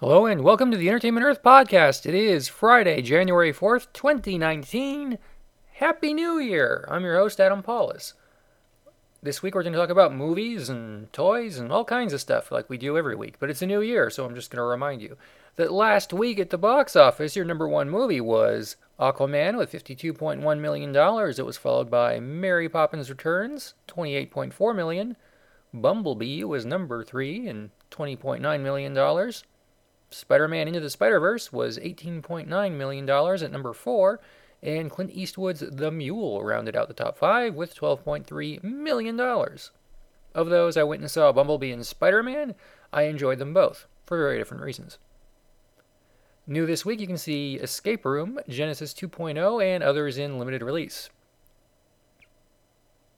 Hello and welcome to the Entertainment Earth podcast. It is Friday, January 4th, 2019. Happy New Year! I'm your host, Adam Pawlus. This week we're going to talk about movies and toys and all kinds of stuff like we do every week, but it's a new year, so I'm just going to remind you that last week at the box office, your number one movie was Aquaman with $52.1 million. It was followed by Mary Poppins Returns, 28.4 million. Bumblebee was number three and $20.9 million. Spider Man Into the Spider Verse was $18.9 million at number four, and Clint Eastwood's The Mule rounded out the top five with $12.3 million. Of those, I went and saw Bumblebee and Spider Man. I enjoyed them both for very different reasons. New this week, you can see Escape Room, Genesis 2.0, and others in limited release.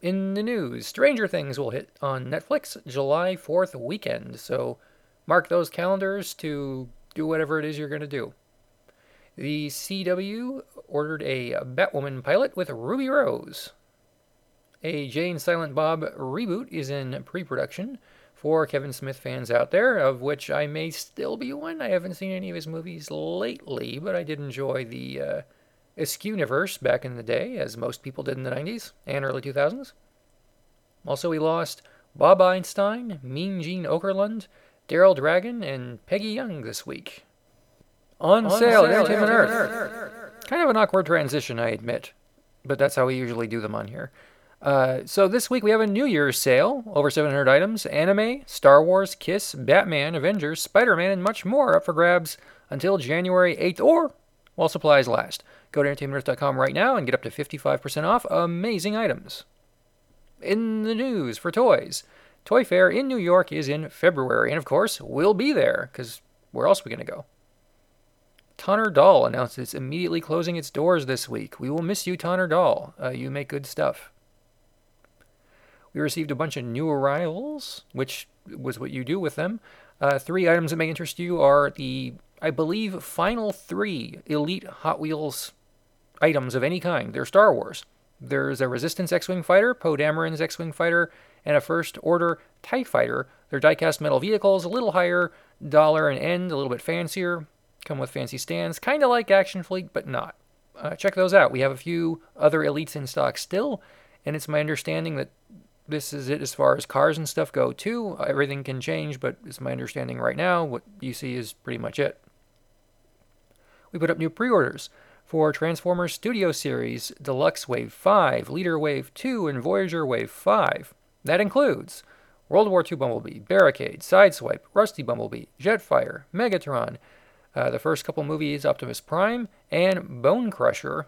In the news, Stranger Things will hit on Netflix July 4th weekend, so mark those calendars to do whatever it is you're going to do. The CW ordered a Batwoman pilot with Ruby Rose. A Jay and Silent Bob reboot is in pre production for Kevin Smith fans out there, of which I may still be one. I haven't seen any of his movies lately, but I did enjoy the uh, Askewniverse back in the day, as most people did in the 90s and early 2000s. Also, we lost Bob Einstein, Mean Gene Okerlund, Daryl Dragon, and Peggy Young this week. On, On sale, sale Entertainment Earth. Earth. Kind of an awkward transition, I admit, but that's how we usually do them on here. Uh, so this week we have a New Year's sale, over 700 items, anime, Star Wars, Kiss, Batman, Avengers, Spider-Man, and much more up for grabs until January 8th or while supplies last. Go to entertainmentearth.com right now and get up to 55% off amazing items. In the news for toys, Toy Fair in New York is in February, and of course, we'll be there, because where else are we going to go? Tonner Doll announced it's immediately closing its doors this week. We will miss you, Tonner Doll. Uh, you make good stuff. We received a bunch of new arrivals, which was what you do with them. Uh, three items that may interest you are the, I believe, final three Elite Hot Wheels items of any kind. They're Star Wars. There's a Resistance X Wing fighter, Poe Dameron's X Wing fighter, and a First Order TIE fighter. They're diecast metal vehicles, a little higher dollar and end, a little bit fancier, come with fancy stands, kind of like Action Fleet, but not. Uh, check those out. We have a few other elites in stock still, and it's my understanding that this is it as far as cars and stuff go too. Everything can change, but it's my understanding right now. What you see is pretty much it. We put up new pre-orders for Transformers Studio Series Deluxe Wave 5, Leader Wave 2, and Voyager Wave 5. That includes World War II Bumblebee, Barricade, Sideswipe, Rusty Bumblebee, Jetfire, Megatron, uh, the first couple movies, Optimus Prime, and Bone Crusher,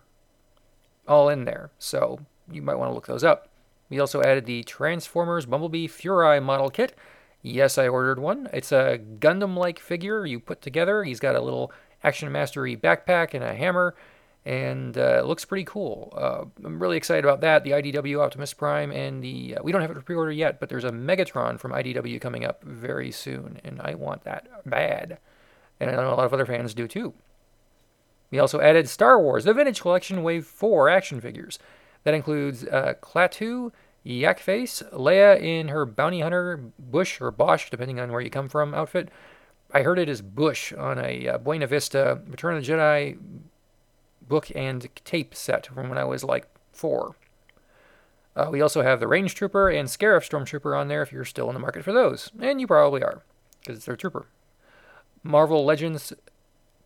all in there. So you might want to look those up. We also added the Transformers Bumblebee Furai model kit. Yes, I ordered one. It's a Gundam like figure you put together. He's got a little Action Mastery backpack and a hammer and uh, looks pretty cool. Uh, I'm really excited about that. The IDW Optimus Prime and the uh, we don't have it for pre-order yet, but there's a Megatron from IDW coming up very soon, and I want that bad. And I know a lot of other fans do too. We also added Star Wars: The Vintage Collection Wave 4 action figures. That includes uh, Klaatu, Yakface, Leia in her bounty hunter Bush or Bosch, depending on where you come from, outfit. I heard it is Bush on a uh, Buena Vista Return of the Jedi book and tape set from when I was like four. Uh, we also have the Range Trooper and Scarif Stormtrooper on there if you're still in the market for those. And you probably are, because it's their trooper. Marvel Legends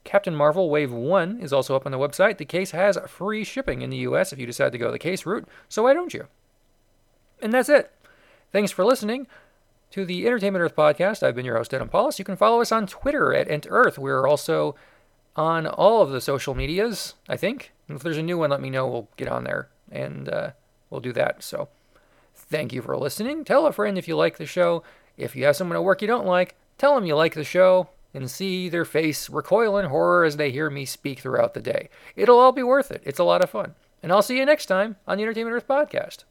Captain Marvel Wave 1 is also up on the website. The case has free shipping in the US if you decide to go the case route, so why don't you? And that's it. Thanks for listening to the Entertainment Earth podcast. I've been your host, Adam Pawlus. You can follow us on Twitter at EntEarth. We're also on all of the social medias, I think. And if there's a new one, let me know. We'll get on there and uh, we'll do that. So thank you for listening. Tell a friend if you like the show. If you have someone at work you don't like, tell them you like the show and see their face recoil in horror as they hear me speak throughout the day. It'll all be worth it. It's a lot of fun. And I'll see you next time on the Entertainment Earth podcast.